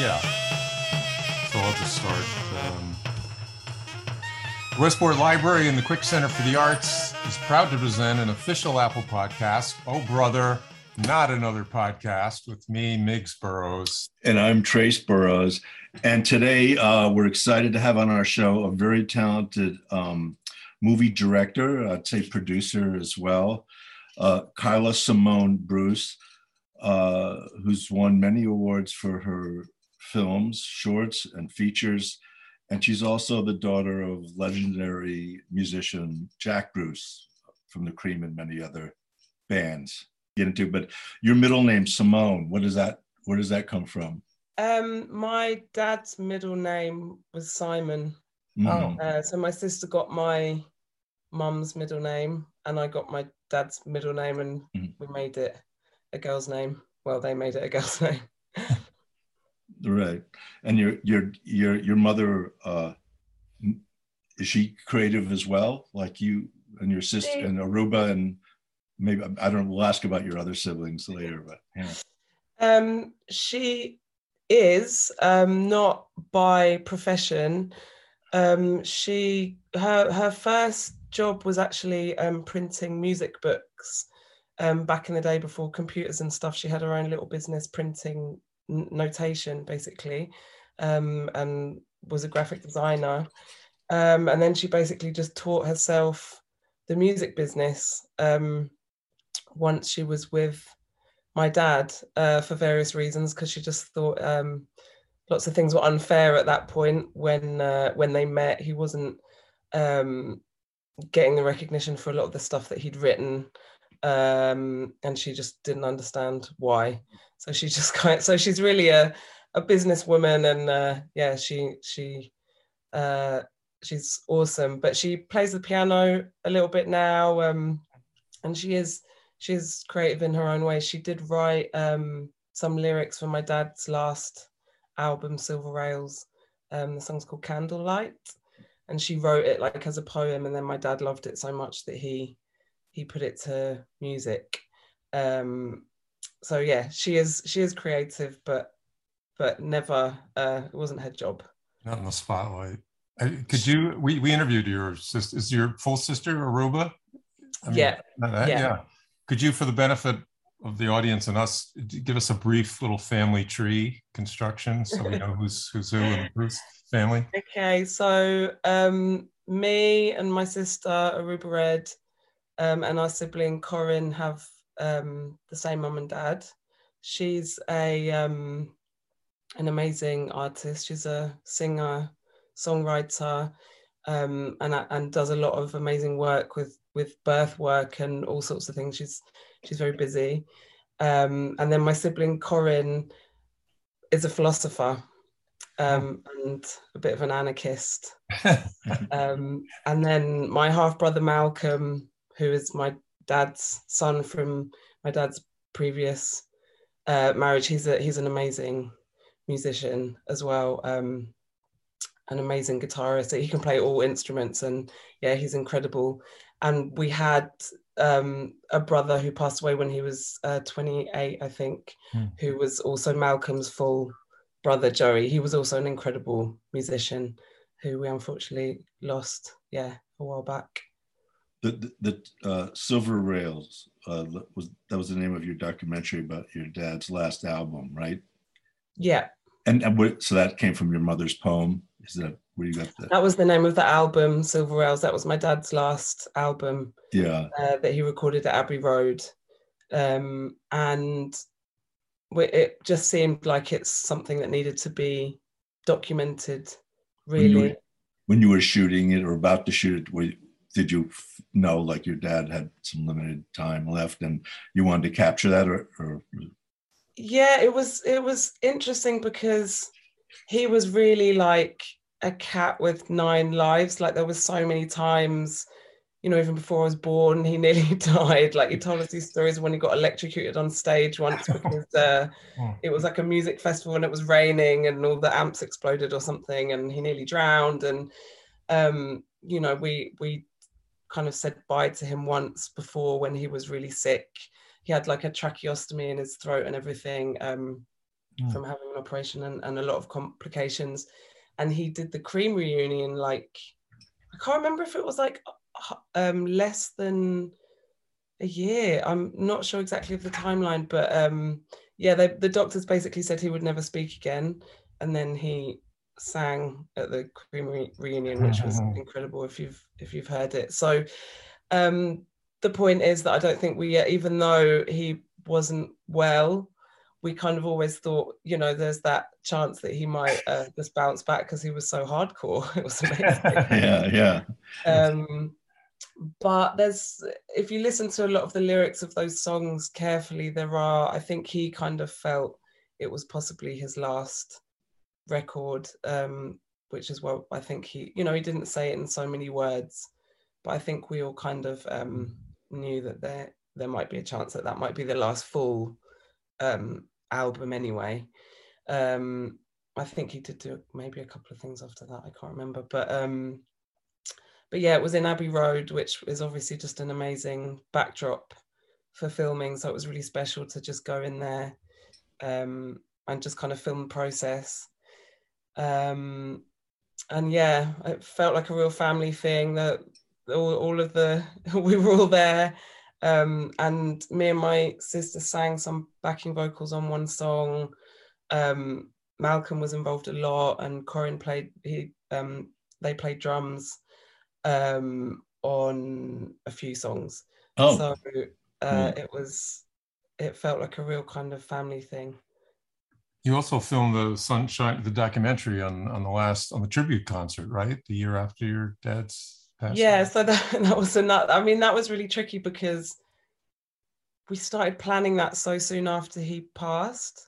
Yeah. So I'll just start. Um, Westport Library and the Quick Center for the Arts is proud to present an official Apple podcast. Oh, brother, not another podcast with me, Miggs Burrows. And I'm Trace Burrows. And today uh, we're excited to have on our show a very talented um, movie director, I'd say producer as well, uh, Kyla Simone Bruce, uh, who's won many awards for her films, shorts, and features. And she's also the daughter of legendary musician Jack Bruce from the Cream and many other bands. Get into, but your middle name Simone. What does that? Where does that come from? Um, my dad's middle name was Simon. Mhm. Uh, so my sister got my mum's middle name, and I got my dad's middle name, and Mhm. we made it a girl's name. Well, they made it a girl's name. Right. And your your your your mother uh, is she creative as well, like you and your sister and Aruba and maybe I don't know. We'll ask about your other siblings later, but yeah. Um, she is um, not by profession. Um, she her her first job was actually um, printing music books. Um, back in the day before computers and stuff, she had her own little business printing notation basically, um, and was a graphic designer. Um, and then she basically just taught herself the music business um, once she was with my dad uh, for various reasons because she just thought um, lots of things were unfair at that point when uh, when they met. He wasn't um, getting the recognition for a lot of the stuff that he'd written, um, and she just didn't understand why. So she just kind. so she's really a a businesswoman, and uh, yeah, she she uh, she's awesome. But she plays the piano a little bit now, um, and she is she's creative in her own way. She did write um, some lyrics for my dad's last album, Silver Rails. Um, the song's called Candlelight, and she wrote it like as a poem. And then my dad loved it so much that he he put it to music. Um, so yeah, she is she is creative, but but never uh, it wasn't her job. Not in the spotlight. Uh, Could you? We, we interviewed your sister. Is your full sister Aruba? I mean, Yeah, that- yeah. yeah. Could you, for the benefit of the audience and us, give us a brief little family tree construction so we know who's who's who in the Bruce family? Okay, so um, me and my sister Aruba Red um, and our sibling Corin have um, the same mum and dad. She's a um, an amazing artist. She's a singer, songwriter, um, and and does a lot of amazing work with with birth work and all sorts of things. She's she's very busy. Um, and then my sibling Corin is a philosopher um, and a bit of an anarchist. Um, and then my half brother Malcolm, who is my dad's son from my dad's previous uh, marriage, he's a he's an amazing musician as well, um, an amazing guitarist. He can play all instruments, and yeah, he's incredible. And we had um, a brother who passed away when he was uh, 28, I think, Hmm. who was also Malcolm's full brother Joey. He was also an incredible musician who we unfortunately lost, yeah, a while back. The the, the uh, Silver Rails uh, was that was the name of your documentary about your dad's last album, right? Yeah, And, and what, so that came from your mother's poem. Is that where you got that? that was the name of the album, Silver Rails. That was my dad's last album Yeah. uh, that he recorded at Abbey Road. Um, and it just seemed like it's something that needed to be documented, When you, really. were, when you were shooting it or about to shoot it, were, did you f- know like your dad had some limited time left and you wanted to capture that or, or? Yeah it was it was interesting because he was really like a cat with nine lives. Like there was so many times you know even before i was born he nearly died. Like he told us these stories when he got electrocuted on stage once because uh, it was like a music festival and it was raining and all the amps exploded or something and he nearly drowned and um you know we we kind of said bye to him once before when he was really sick he had like a tracheostomy in his throat and everything um mm. from having an operation and, and a lot of complications. And he did the Cream reunion like I can't remember if it was like um, less than a year. I'm not sure exactly of the timeline, but um, yeah, they, the doctors basically said he would never speak again, and then he sang at the Cream re- reunion, which was incredible if you've if you've heard it. So um, the point is that I don't think we, even though he wasn't well, we kind of always thought, you know, there's that chance that he might uh, just bounce back because he was so hardcore. It was amazing. yeah, yeah. Um, but there's, if you listen to a lot of the lyrics of those songs carefully, there are, I think he kind of felt it was possibly his last record, um, which is what I think he, you know, he didn't say it in so many words, but I think we all kind of um, knew that there there might be a chance that that might be the last full um, album anyway. Um, I think he did do maybe a couple of things after that. I can't remember, but um, but yeah, it was in Abbey Road, which is obviously just an amazing backdrop for filming. So it was really special to just go in there um, and just kind of film the process. Um, and yeah, it felt like a real family thing. That all, all of the we were all there um, and me and my sister sang some backing vocals on one song. Um, Malcolm was involved a lot, and Corin played. He um, they played drums um, on a few songs. Oh. So uh, it was. It felt like a real kind of family thing. You also filmed the Sunshine, the documentary on on the last on the tribute concert, right? The year after your dad's yeah so that, that was another i mean that was really tricky because we started planning that so soon after he passed.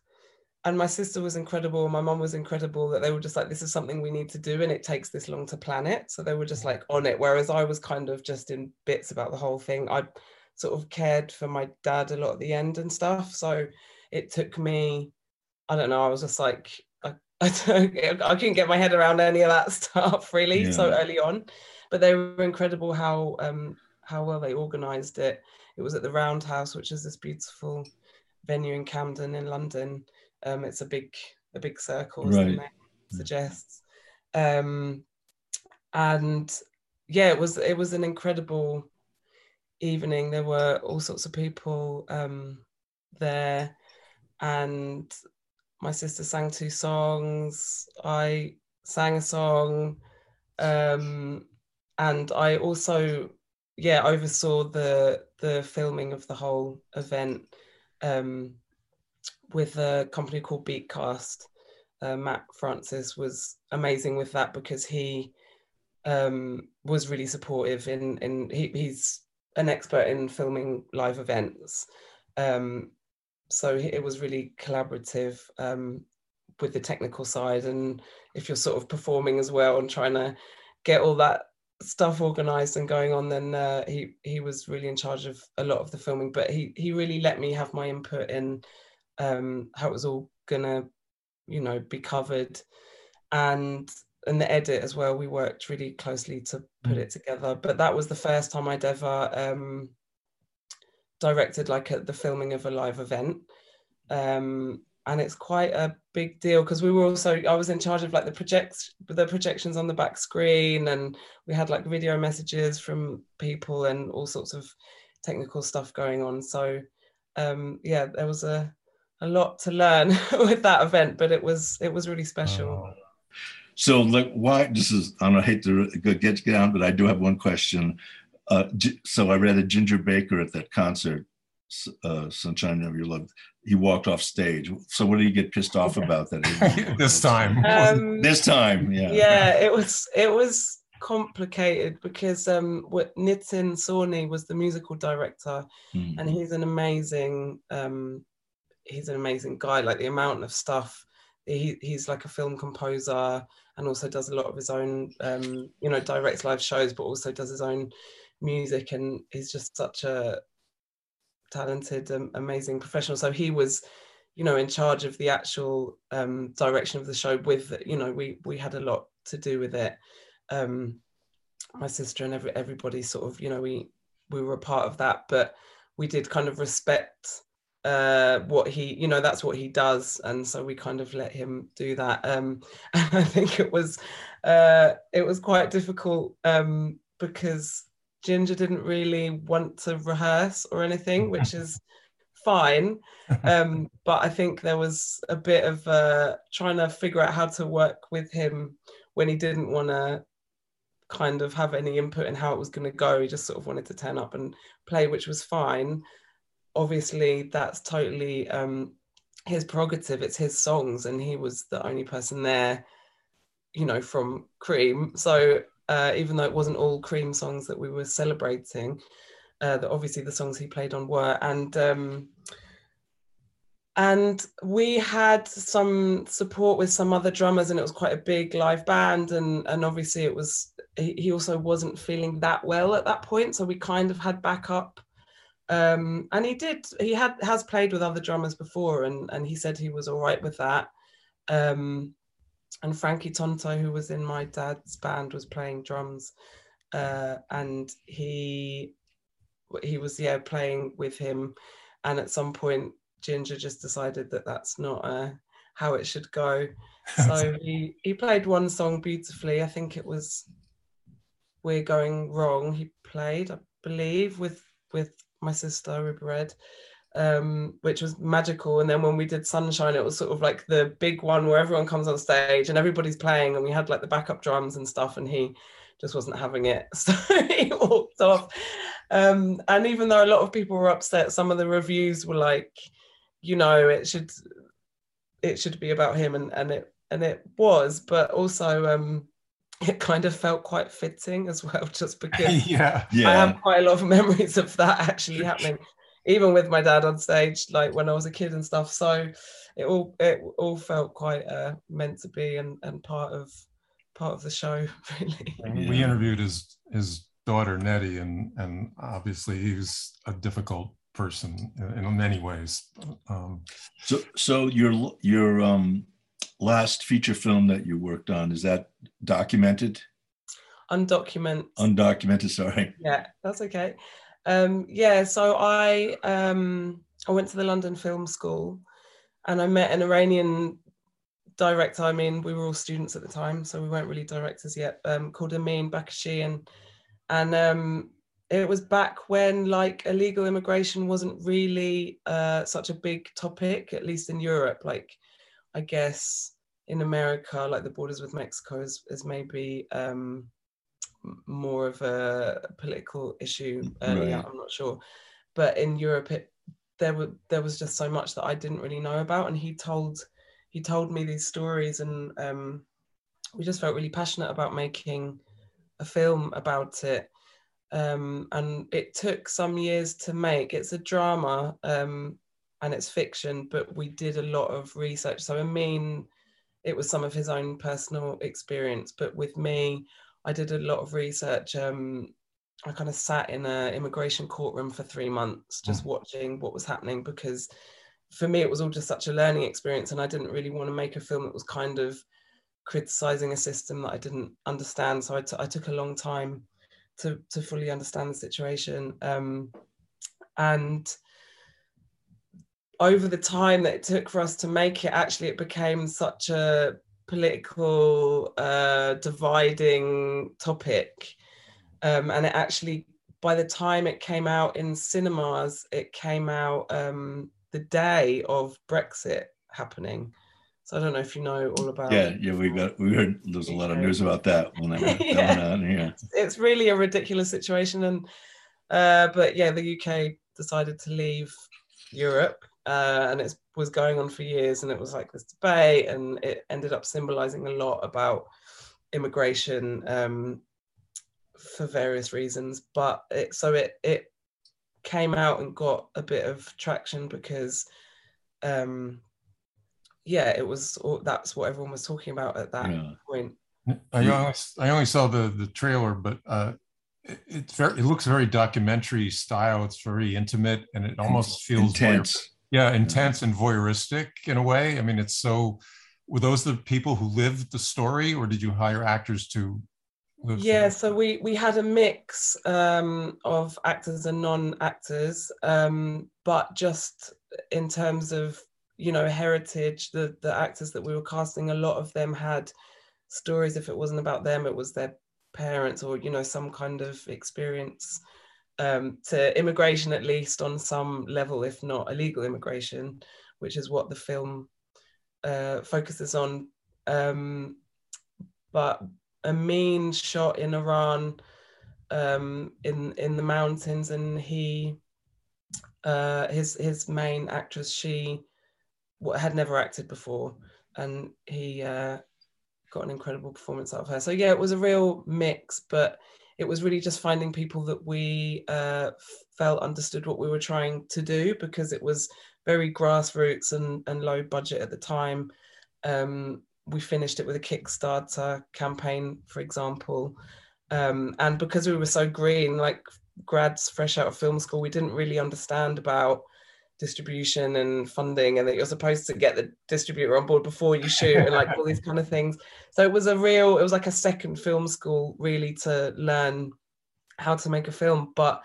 And my sister was incredible my mom was incredible that they were just like this is something we need to do and it takes this long to plan it. So they were just like on it whereas i was kind of just in bits about the whole thing. I sort of cared for my dad a lot at the end and stuff so it took me i don't know i was just like i, I, I couldn't get my head around any of that stuff really yeah. so early on but they were incredible how um, how well they organised it. It was at the Roundhouse, which is this beautiful venue in Camden in London. Um, it's a big a big circle, as right. the name suggests. Um, and yeah, it was it was an incredible evening. There were all sorts of people um, there, and my sister sang two songs. I sang a song. Um, and I also yeah oversaw the the filming of the whole event um, with a company called Beatcast. Uh, Matt Francis was amazing with that because he um, was really supportive in in he, he's an expert in filming live events. Um, so it was really collaborative um, with the technical side, and if you're sort of performing as well and trying to get all that stuff organized and going on then uh, he he was really in charge of a lot of the filming. But he he really let me have my input in um, how it was all gonna you know be covered. And and the edit as well we worked really closely to put mm. it together. But that was the first time i'd ever um, directed like a, the filming of a live event. Um, and it's quite a big deal because we were also I was in charge of like the projects the projections on the back screen and we had like video messages from people and all sorts of technical stuff going on. So um yeah there was a a lot to learn with that event but it was it was really special. Oh. so like why this is I don't hate to get down but I do have one question uh, so I read a Ginger Baker at that concert uh, Sunshine of Your Love, he walked off stage. So what did he get pissed off about that? this time. Um, this time, yeah. Yeah, it was it was complicated because um what Nitin Sawhney was the musical director mm. and he's an amazing um he's an amazing guy like the amount of stuff he, he's like a film composer and also does a lot of his own um you know directs live shows but also does his own music and he's just such a talented, um, amazing professional. So he was, you know, in charge of the actual um, direction of the show. With you know, we we had a lot to do with it. Um, my sister and every, everybody sort of, you know, we we were a part of that, but we did kind of respect uh, what he, you know, that's what he does, and so we kind of let him do that. Um, and I think it was uh, it was quite difficult um, because Ginger didn't really want to rehearse or anything, which is fine. Um, but I think there was a bit of uh, trying to figure out how to work with him when he didn't want to kind of have any input in how it was going to go. He just sort of wanted to turn up and play, which was fine. Obviously, that's totally um, his prerogative. It's his songs, and he was the only person there, you know, from Cream. So uh, even though it wasn't all Cream songs that we were celebrating, uh, that obviously the songs he played on were, and um, and we had some support with some other drummers and it was quite a big live band and and obviously it was he also wasn't feeling that well at that point so we kind of had backup. Um, and he did he had has played with other drummers before and and he said he was all right with that. Um, and Frankie Tontoh who was in my dad's band was playing drums uh, and he he was yeah playing with him and at some point Ginger just decided that that's not uh, how it should go. So he, he played one song beautifully. I think it was We're Going Wrong. He played, I believe, with with my sister Ruby Red, um, which was magical. And then when we did Sunshine, it was sort of like the big one where everyone comes on stage and everybody's playing, and we had like the backup drums and stuff, and he just wasn't having it. So he walked off. Um, and even though a lot of people were upset, some of the reviews were like, you know it should it should be about him and and it and it was but also um it kind of felt quite fitting as well just because yeah Yeah. i have quite a lot of memories of that actually happening even with my dad on stage like when i was a kid and stuff so it all it all felt quite uh meant to be and and part of part of the show really And we interviewed his his daughter Nettie, and and obviously he was a difficult person in, in many ways. Um, So, so your your um, last feature film that you worked on is that documented, undocumented undocumented? Sorry. yeah that's okay um yeah so i um i went to the london film school and i met an iranian director. I mean we were all students at the time so we weren't really directors yet um called amin bakashi and and um it was back when like illegal immigration wasn't really uh such a big topic at least in europe. Like i guess in america like the borders with mexico is, is maybe um more of a political issue earlier. Right. I'm not sure, but in Europe, it there were there was just so much that I didn't really know about, and he told he told me these stories, and um, we just felt really passionate about making a film about it. Um, and it took some years to make. It's a drama um, and it's fiction, but we did a lot of research. So I mean, it was some of his own personal experience, but with me, I did a lot of research. Um, I kind of sat in an immigration courtroom for three months, just watching what was happening because for me it was all just such a learning experience, and I didn't really want to make a film that was kind of criticizing a system that I didn't understand. So I, t- I took a long time to to fully understand the situation, um, and over the time that it took for us to make it, actually it became such a political uh, dividing topic um, and it actually by the time it came out in cinemas it came out um, the day of brexit happening so i don't know if you know all about Yeah, yeah, we got we heard there's a lot of news about that when that Yeah. went on. Yeah, it's really a ridiculous situation and uh, but yeah the uk decided to leave europe uh, and it was going on for years and it was like this debate and it ended up symbolizing a lot about immigration um, for various reasons but it so it it came out and got a bit of traction because um yeah it was that's what everyone was talking about at that yeah. point I only, I only saw the the trailer, but uh, it, it's very it looks very documentary style. It's very intimate, and it almost feels voyeur- intense. Yeah, intense and voyeuristic in a way. I mean, it's so. Were those the people who lived the story, or did you hire actors to live? yeah so we we had a mix um, of actors and non-actors um, but just in terms of you know heritage the the actors that we were casting a lot of them had stories if it wasn't about them it was their parents or you know some kind of experience um, to immigration at least on some level if not illegal immigration which is what the film uh, focuses on. Um, but Amin shot in Iran um, in in the mountains and he uh, his his main actress she had never acted before and he uh, got an incredible performance out of her. So yeah it was a real mix but it was really just finding people that we uh, felt understood what we were trying to do because it was very grassroots and, and low budget at the time. Um, we finished it with a kickstarter campaign for example. Um, and because we were so green like grads fresh out of film school, we didn't really understand about distribution and funding and that you're supposed to get the distributor on board before you shoot and like all these kind of things. So it was a real, it was like a second film school really to learn how to make a film. But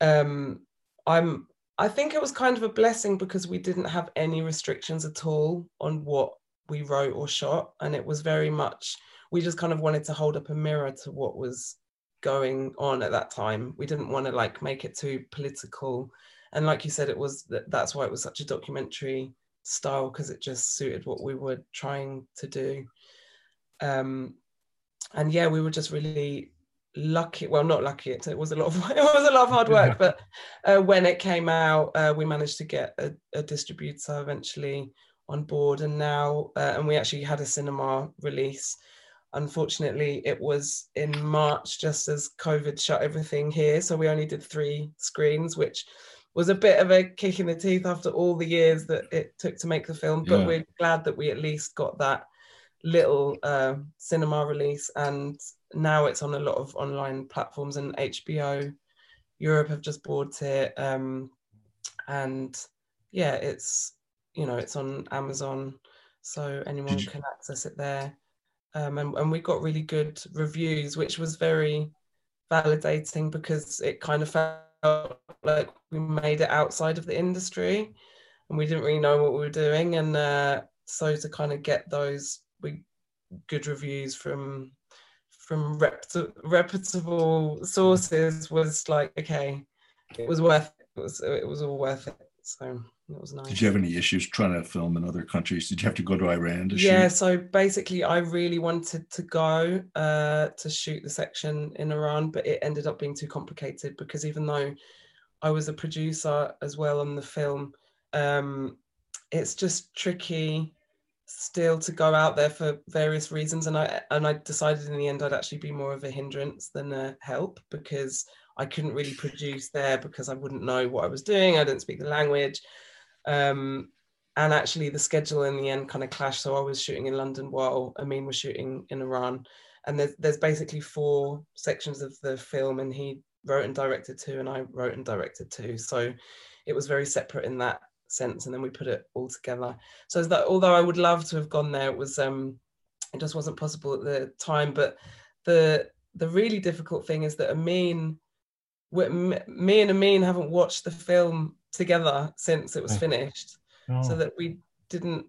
um I'm I think it was kind of a blessing because we didn't have any restrictions at all on what we wrote or shot. And it was very much we just kind of wanted to hold up a mirror to what was going on at that time. We didn't want to like make it too political. And like you said, it was that that's why it was such a documentary style because it just suited what we were trying to do. Um, and yeah, we were just really lucky. Well, not lucky. It, was a lot of it was a lot of hard work. but uh, when it came out, uh, we managed to get a, a, distributor eventually on board, and now uh, and we actually had a cinema release Unfortunately, it was in March, just as COVID shut everything here. So we only did three screens, which was a bit of a kick in the teeth after all the years that it took to make the film. But yeah. we're glad that we at least got that little uh, cinema release. And now it's on a lot of online platforms, and HBO Europe have just bought it. Um, and yeah, it's you know it's on Amazon, so anyone you, can access it there um, and, and we got really good reviews, which was very validating because it kind of felt like we made it outside of the industry and we didn't really know what we were doing. And uh, so to kind of get those we, good reviews from from reputable sources was like okay, it was worth it. it was it was all worth it. So it was nice. Did you have any issues trying to film in other countries? Did you have to go to Iran to yeah, shoot? so basically, I really wanted to go uh, to shoot the section in Iran, but it ended up being too complicated because even though I was a producer as well on the film, um, it's just tricky still to go out there for various reasons and I and I decided in the end I'd actually be more of a hindrance than a help because I couldn't really produce there because I wouldn't know what I was doing I didn't speak the language um, and actually, the schedule in the end kind of clashed. So I was shooting in London while Amin was shooting in Iran. And there's, there's basically four sections of the film, and he wrote and directed two, and I wrote and directed two. So it was very separate in that sense. And then we put it all together. So that although I would love to have gone there, it was um, it just wasn't possible at the time. But the the really difficult thing is that Amin, me and Amin haven't watched the film together since it was finished. Oh. So that we didn't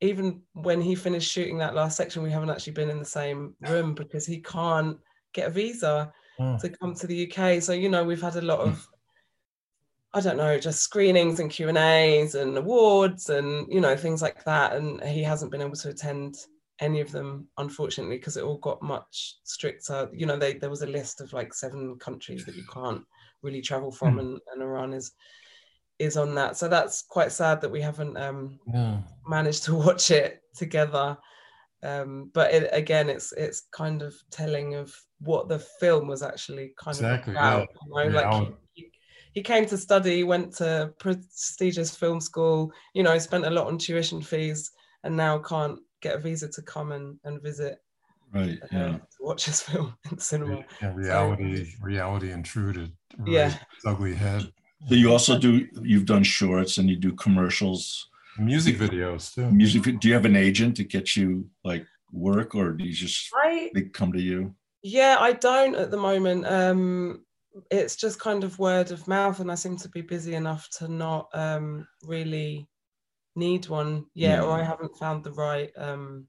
even when he finished shooting that last section, we haven't actually been in the same room because he can't get a visa oh. to come to the UK. So you know, we've had a lot of I don't know, just screenings and Q and A's and awards and you know things like that. And he hasn't been able to attend any of them, unfortunately, because it all got much stricter. You know, they, there was a list of like seven countries that you can't really travel from, mm. and, and Iran is is on that. So that's quite sad that we haven't um, yeah. managed to watch it together. Um, but it, again, it's it's kind of telling of what the film was actually kind exactly, of about. Yeah. You know, yeah, like he, he, came to study, went to prestigious film school, you know, spent a lot on tuition fees, and now can't get a visa to come and, and visit. Right. Uh, yeah. Watch his film in the cinema. Yeah, reality, so, reality intruded. yeah. ugly head. So you also do you've done shorts and you do commercials, music videos too. Music. Do you have an agent to get you like work, or do you just I, they come to you? Yeah, I don't at the moment. Um, it's just kind of word of mouth, and I seem to be busy enough to not um, really need one yet, or I haven't found the right. Um,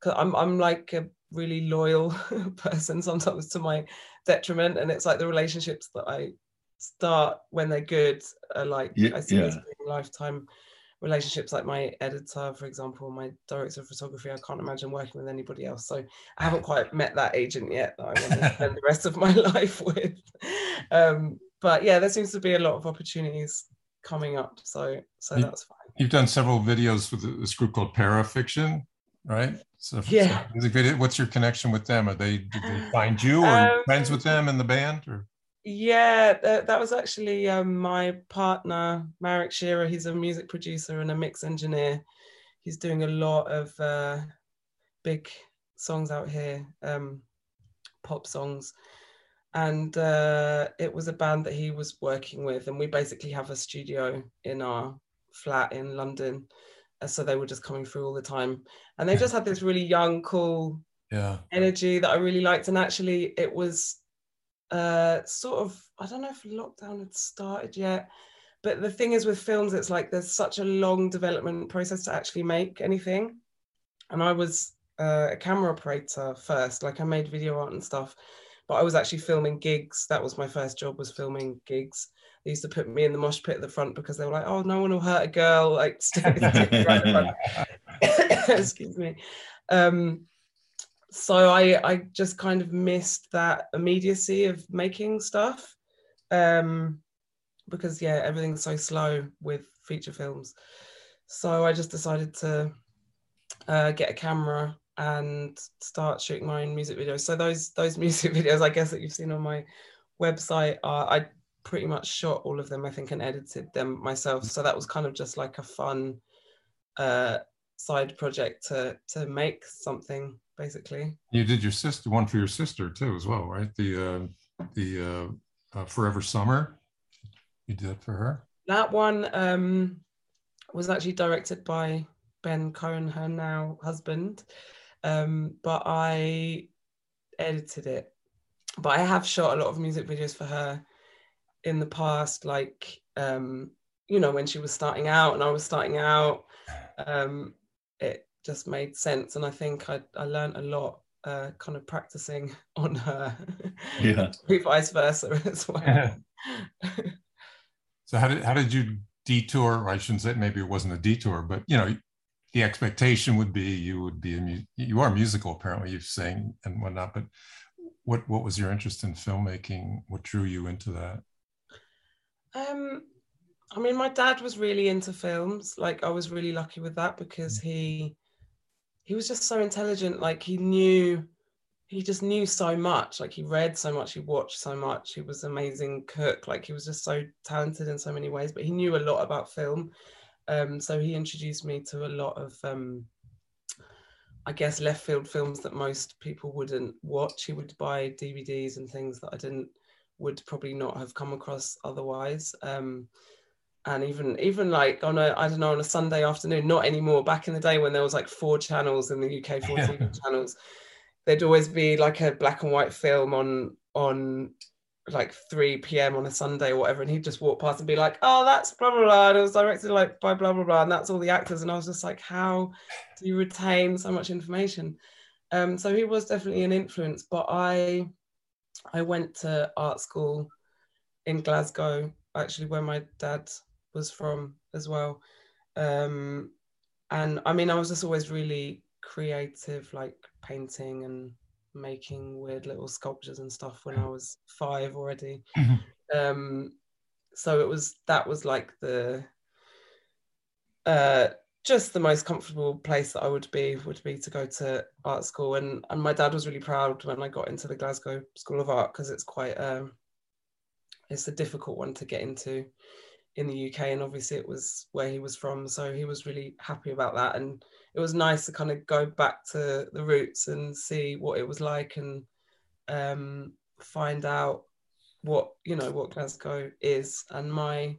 cause I'm I'm like a really loyal person sometimes to my detriment, and it's like the relationships that I start when they're good are like Yeah, I see yeah. being lifetime relationships like my editor for example my director of photography i can't imagine working with anybody else so i haven't quite met that agent yet that i want to spend the rest of my life with um but yeah there seems to be a lot of opportunities coming up so so You- that's fine You've done several videos with this group called Parafiction, right? So, so Yeah. music video. What's your connection with them? Are they did they find you, or Um, friends with them in the band? Or Yeah, that, that was actually um, my partner, Marek Shearer. He's a music producer and a mix engineer. He's doing a lot of uh, big songs out here, um, pop songs. And uh, it was a band that he was working with. And we basically have a studio in our flat in London. Uh, So they were just coming through all the time. And they just had this really young, cool yeah, energy that I really liked. And actually, it was uh, sort of, I don't know if lockdown had started yet, but the thing is with films, it's like there's such a long development process to actually make anything. And I was uh, a camera operator first, like I made video art and stuff, but I was actually filming gigs. That was my first job, was filming gigs. They used to put me in the mosh pit at the front because they were like, "Oh, no one will hurt a girl." Like, stick, stick right at the front. excuse me um so i i just kind of missed that immediacy of making stuff um because yeah everything's so slow with feature films. So i just decided to uh, get a camera and start shooting my own music videos. So those those music videos i guess that you've seen on my website are i pretty much shot all of them i think and edited them myself. So that was kind of just like a fun uh side project to to make something basically you did your sister one for your sister too, as well, right? The uh, the uh, uh, Forever Summer. You did that for her. that one um was actually directed by ben cohen her now husband um but i edited it but i have shot a lot of music videos for her in the past like um you know when she was starting out and i was starting out um it just made sense and i think i, I learned a lot uh kind of practicing on her Yeah. vice versa as well So how did how did you detour? Or I shouldn't say maybe it wasn't a detour, but you know, the expectation would be you would be a mu- you are musical apparently you sing and whatnot. But what what was your interest in filmmaking? What drew you into that? Um, I mean, my dad was really into films. Like, I was really lucky with that because he he was just so intelligent. Like, he knew he just knew so much. Like, he read so much, he watched so much. He was an amazing cook. Like, he was just so talented in so many ways. But he knew a lot about film. Um, so he introduced me to a lot of um, I guess left field films that most people wouldn't watch. He would buy DVDs and things that I didn't would probably not have come across otherwise. Um, and even even like on a I don't know on a Sunday afternoon, not anymore. Back in the day when there was like four channels in the UK, four Yeah. TV channels, there'd always be like a black and white film on on like 3 p.m. on a Sunday or whatever, and he'd just walk past and be like, "Oh, that's blah blah blah," and it was directed like by blah blah blah, and that's all the actors, and I was just like, "How do you retain so much information?" Um, so he was definitely an influence, but I I went to art school in Glasgow, actually, where my dad was from as well. Um, and I mean, I was just always really creative, like painting and making weird little sculptures and stuff when I was five already. Mhm. Um, so it was that was like the uh, just the most comfortable place that I would be would be to go to art school, and and my dad was really proud when I got into the Glasgow School of Art because it's quite um, it's a difficult one to get into in the UK, and obviously it was where he was from, so he was really happy about that, and it was nice to kind of go back to the roots and see what it was like and um, find out what you know what Glasgow is, and my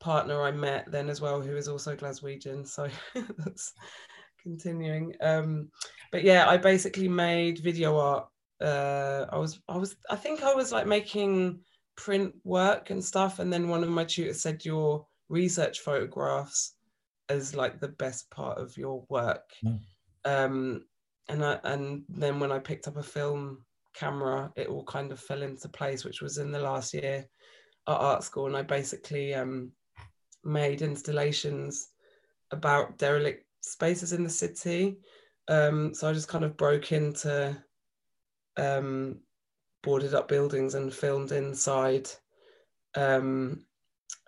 partner I met then as well, who is also Glaswegian, so that's continuing. Um, but yeah, I basically made video art. Uh, I was, I was, I think I was like making print work and stuff. And then one of my tutors said your research photographs is like the best part of your work. Mm. Um, and I, and then when I picked up a film camera, it all kind of fell into place, which was in the last year at art school. And I basically um, made installations about derelict spaces in the city. Um, so I just kind of broke into um, boarded up buildings and filmed inside um,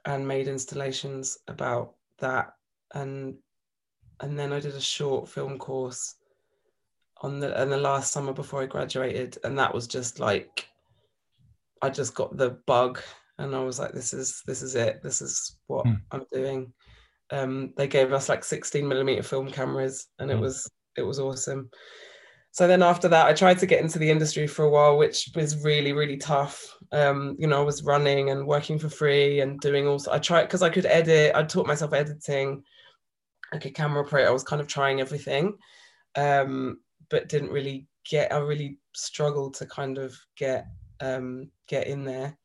and made installations about that. And and then I did a short film course on the and the last summer before I graduated, and that was just like I just got the bug, and I was like, this is this is it. This is what mm. I'm doing. Um, they gave us like 16 millimeter film cameras, and it hmm. was it was awesome. So then after that, I tried to get into the industry for a while, which was really really tough. Um, you know, I was running and working for free and doing also. I tried because I could edit. I taught myself editing. I could camera operate. I was kind of trying everything. Um, but didn't really get. I really struggled to kind of get um, get in there.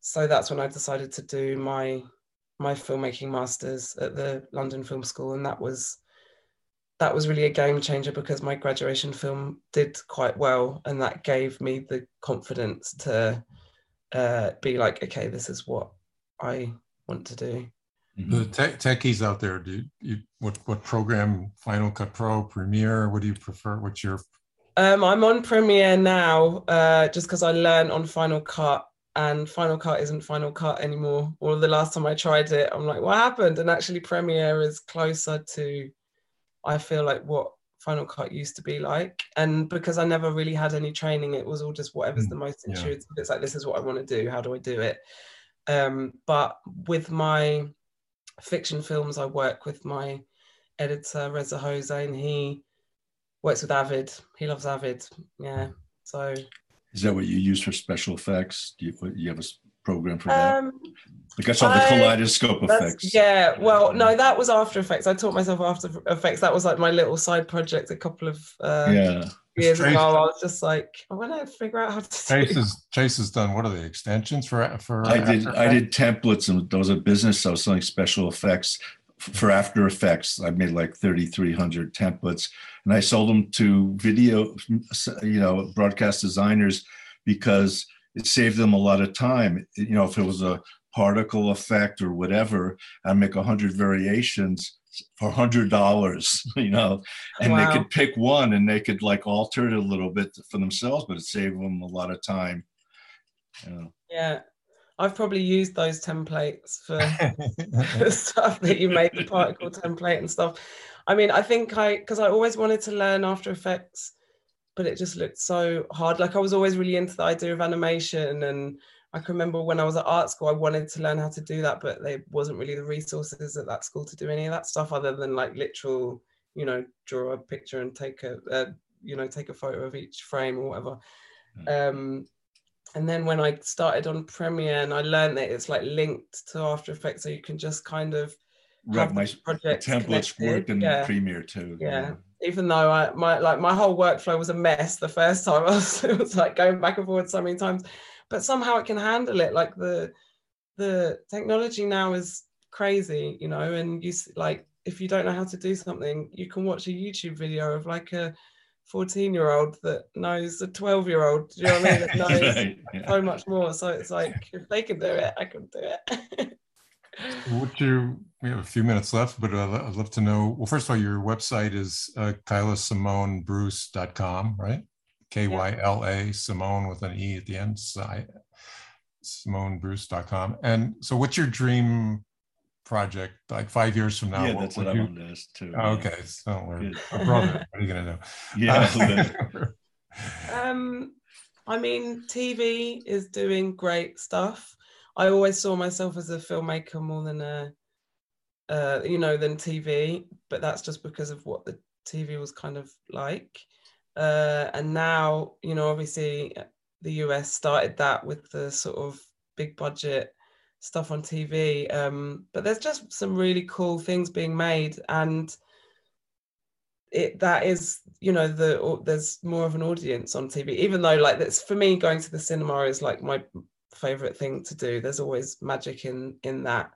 So that's when I decided to do my my filmmaking masters at the London Film School, and that was that was really a game changer because my graduation film did quite well, and that gave me the confidence to uh, be like, okay, this is what I want to do. Mm-hmm. The te- techies out there, do you, you, what what program? Final Cut Pro, Premiere? What do you prefer? What's your? Um, I'm on Premiere now, uh, just because I learned on Final Cut, and Final Cut isn't Final Cut anymore. Or the last time I tried it, I'm like, what happened? And actually, Premiere is closer to, I feel like what Final Cut used to be like. And because I never really had any training, it was all just whatever's mm, the most intuitive. Yeah. It's like this is what I want to do. How do I do it? Um, but with my fiction films, I work with my editor Reza Jose, and He works with Avid. He loves Avid. Yeah. So. Is that what you use for special effects? Do you, you have a program for that? Um, like I saw the kaleidoscope effects. Yeah, well, no, that was After Effects. I taught myself After Effects. That was like my little side project a couple of uh, yeah. years Trace, ago. I was just like, I want to figure out how to. Chase has Chase has done what are the extensions for for? I did I did templates and there was a business I was selling special effects for After Effects. I made like thirty three hundred templates, and I sold them to video, you know, broadcast designers because it saved them a lot of time. You know, if it was a particle effect or whatever, I make a hundred variations for a hundred dollars, you know, and wow. they could pick one and they could like alter it a little bit for themselves, but it saved them a lot of time. You know. Yeah. I've probably used those templates for stuff that you made the particle template and stuff. I mean, I think I because I always wanted to learn After Effects but it just looked so hard. Like I was always really into the idea of animation and I can remember when I was at art school, I wanted to learn how to do that, but there wasn't really the resources at that school to do any of that stuff other than like literal, you know, draw a picture and take a, uh, you know, take a photo of each frame or whatever. Mm. Um, and then when I started on Premiere and I learned that it's like linked to After Effects, so you can just kind of right, my project templates connected. work in yeah. Premiere too. Yeah. yeah even though I my like my whole workflow was a mess the first time I was it was like going back and forward so many times. But somehow it can handle it. Like the the technology now is crazy you know and you like if you don't know how to do something you can watch a YouTube video of like a 14 year old that knows a 12 year old you know what I mean? That knows right, yeah. so much more. So it's like if they can do it I can do it. Would you? We have a few minutes left, but I'd love to know. Well, first of all, your website is uh, KylaSimoneBruce.com, right? K Y L A Simone with an E at the end. SimoneBruce.com. And so, what's your dream project like five years from now? Yeah, that's what, what I wanted to ask too. Oh, okay, so we're a brother. what are you gonna do? Yeah. um, I mean, TV is doing great stuff. I always saw myself as a filmmaker more than a, uh, you know, than TV. But that's just because of what the TV was kind of like. Uh, and now, you know, obviously uh, the US started that with the sort of big budget stuff on TV. Um, but there's just some really cool things being made, and it that is, you know, the there's more of an audience on TV. Even though, like, that's for me, going to the cinema is like my favorite thing to do. There's always magic in in that.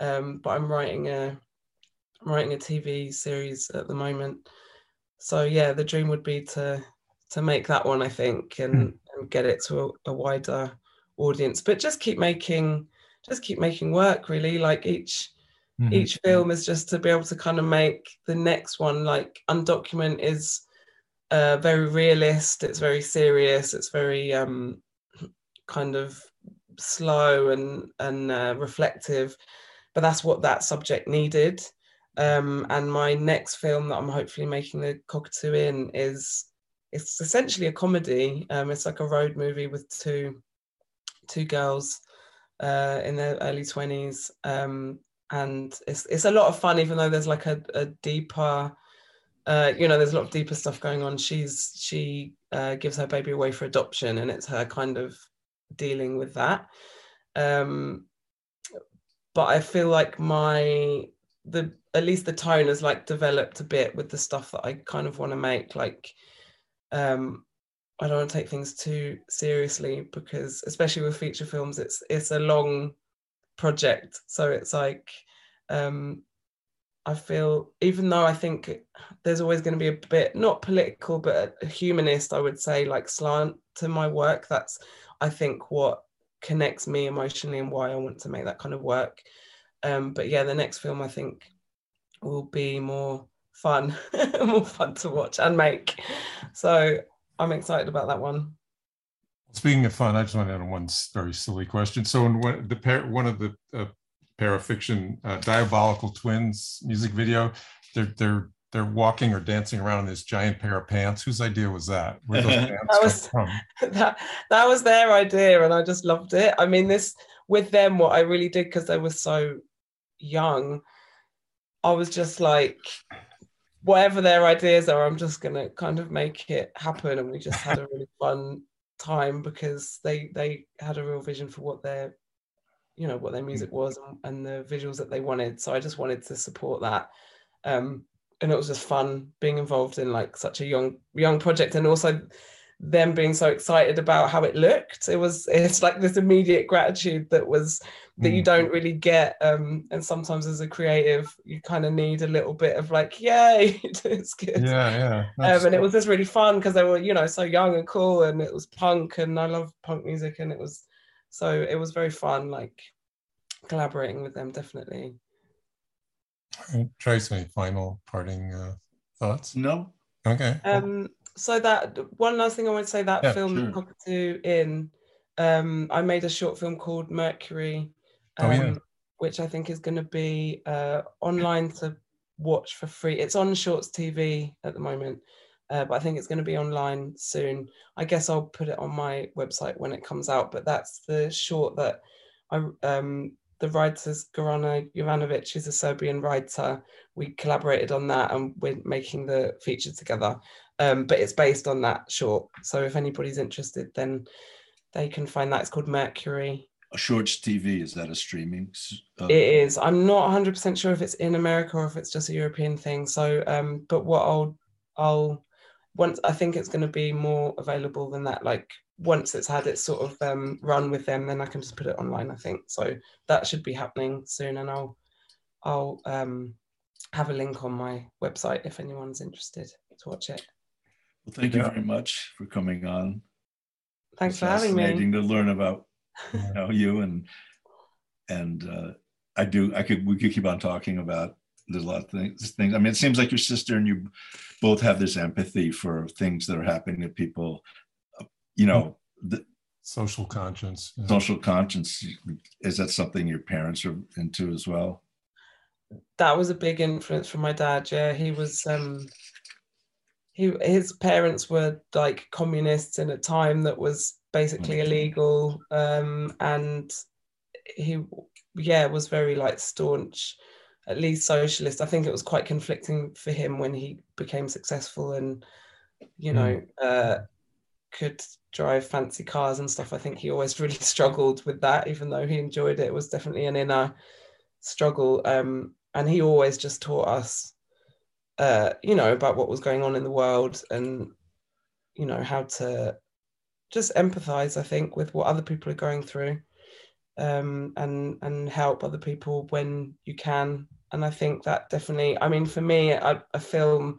Um, but I'm writing a I'm writing a TV series at the moment. So yeah, the dream would be to to make that one, I think, and, mm. and get it to a, a, wider audience. But just keep making just keep making work really. Like each mm-hmm. each film is just to be able to kind of make the next one like undocument is uh, very realist, it's very serious, it's very um kind of slow and and uh, reflective but that's what that subject needed. Um, and my next film that i'm hopefully making the cockatoo in is it's essentially a comedy. Um, it's like a road movie with two two girls uh, in their early 20s um, and it's it's a lot of fun even though there's like a, a deeper uh, you know there's a lot of deeper stuff going on. She's she uh, gives her baby away for adoption and it's her kind of dealing with that. Um, but I feel like my the at least the tone has like developed a bit with the stuff that I kind of want to make. Like, um, I don't want to take things too seriously because, especially with feature films, it's it's a long project. So it's like, um, I feel even though I think there's always going to be a bit not political but a humanist, I would say like slant to my work. That's I think what connects me emotionally and why I want to make that kind of work. Um, but yeah, the next film I think will be more fun, more fun to watch and make. So I'm excited about that one. Speaking of fun, I just want to add one very silly question. So, in one, the pair, one of the uh, uh, diabolical twins music video, they're they're they're walking or dancing around in this giant pair of pants. Whose idea was that? Where those pants that was that, that was their idea, and I just loved it. I mean, this with them, what I really did because they were so young, I was just like, whatever their ideas are, I'm just gonna kind of make it happen, and we just had a really fun time because they they had a real vision for what their you know what their music was and, and the visuals that they wanted so i just wanted to support that um, and it was just fun being involved in like such a young young project and also them being so excited about how it looked. It was it's like this immediate gratitude that was that mm. you don't really get um and sometimes as a creative you kind of need a little bit of like yay it's good. Yeah yeah um, and it was just really fun because they were you know so young and cool and it was punk and i love punk music and it was so it was very fun like collaborating with them definitely Trace, any final parting uh, thoughts? No. Okay. Um, so that one last thing I want to say that yeah, film sure. Cockatoo in, um, I made a short film called Mercury, um, oh, yeah. Um, which I think is going to be uh, online to watch for free. It's on Shorts TV at the moment, uh, but I think it's going to be online soon. I guess I'll put it on my website when it comes out. But that's the short that I um, the writers Gorana Jovanovic is a Serbian writer. We collaborated on that and we're making the feature together. Um, but it's based on that short. So if anybody's interested, then they can find that. It's called Mercury. A Shorts TV, is that a streaming? Uh... It is. I'm not 100% sure if it's in America or if it's just a European thing. So, um, but what I'll, I'll, once I think it's going to be more available than that, like once it's had its sort of um, run with them, then I can just put it online. I think so. That should be happening soon, and I'll I'll um, have a link on my website if anyone's interested to watch it. Well, thank you very much for coming on. Thanks for having me. Fascinating to learn about you, know, you and and uh, I do. I could we could keep on talking about. There's a lot of things. Things. I mean, it seems like your sister and you both have this empathy for things that are happening to people you know the social conscience yeah. social conscience is that something your parents are into as well that was a big influence from my dad yeah he was um he his parents were like communists in a time that was basically mm-hmm. illegal um and he yeah was very like staunch at least socialist i think it was quite conflicting for him when he became successful and you know mm. uh could drive fancy cars and stuff. I think he always really struggled with that, even though he enjoyed it. It was definitely an inner struggle. Um, and he always just taught us, uh, you know, about what was going on in the world and, you know, how to just empathize i think with what other people are going through um, and and help other people when you can and i think that definitely i mean for me a, a film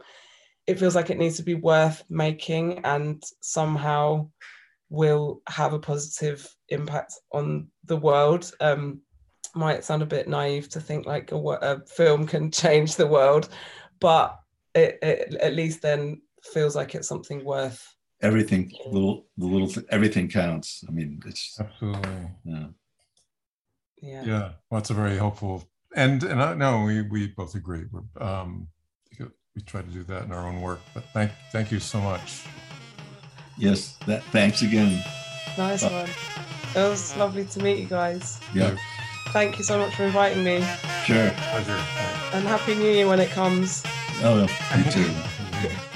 it feels like it needs to be worth making and somehow will have a positive impact on the world. Um, might sound a bit naive to think like a, a film can change the world but it, it, at least then feels like it's something worth everything little the little everything counts. I mean it's absolutely. Yeah. Yeah. Yeah well it's a very hopeful and and i know we we both agree. We're um we try to do that in our own work but thank thank you so much. Yes that thanks again. Nice uh, one. It was lovely to meet you guys. Yeah. Thank you so much for inviting me. Sure. Pleasure. And happy new year when it comes. Oh you too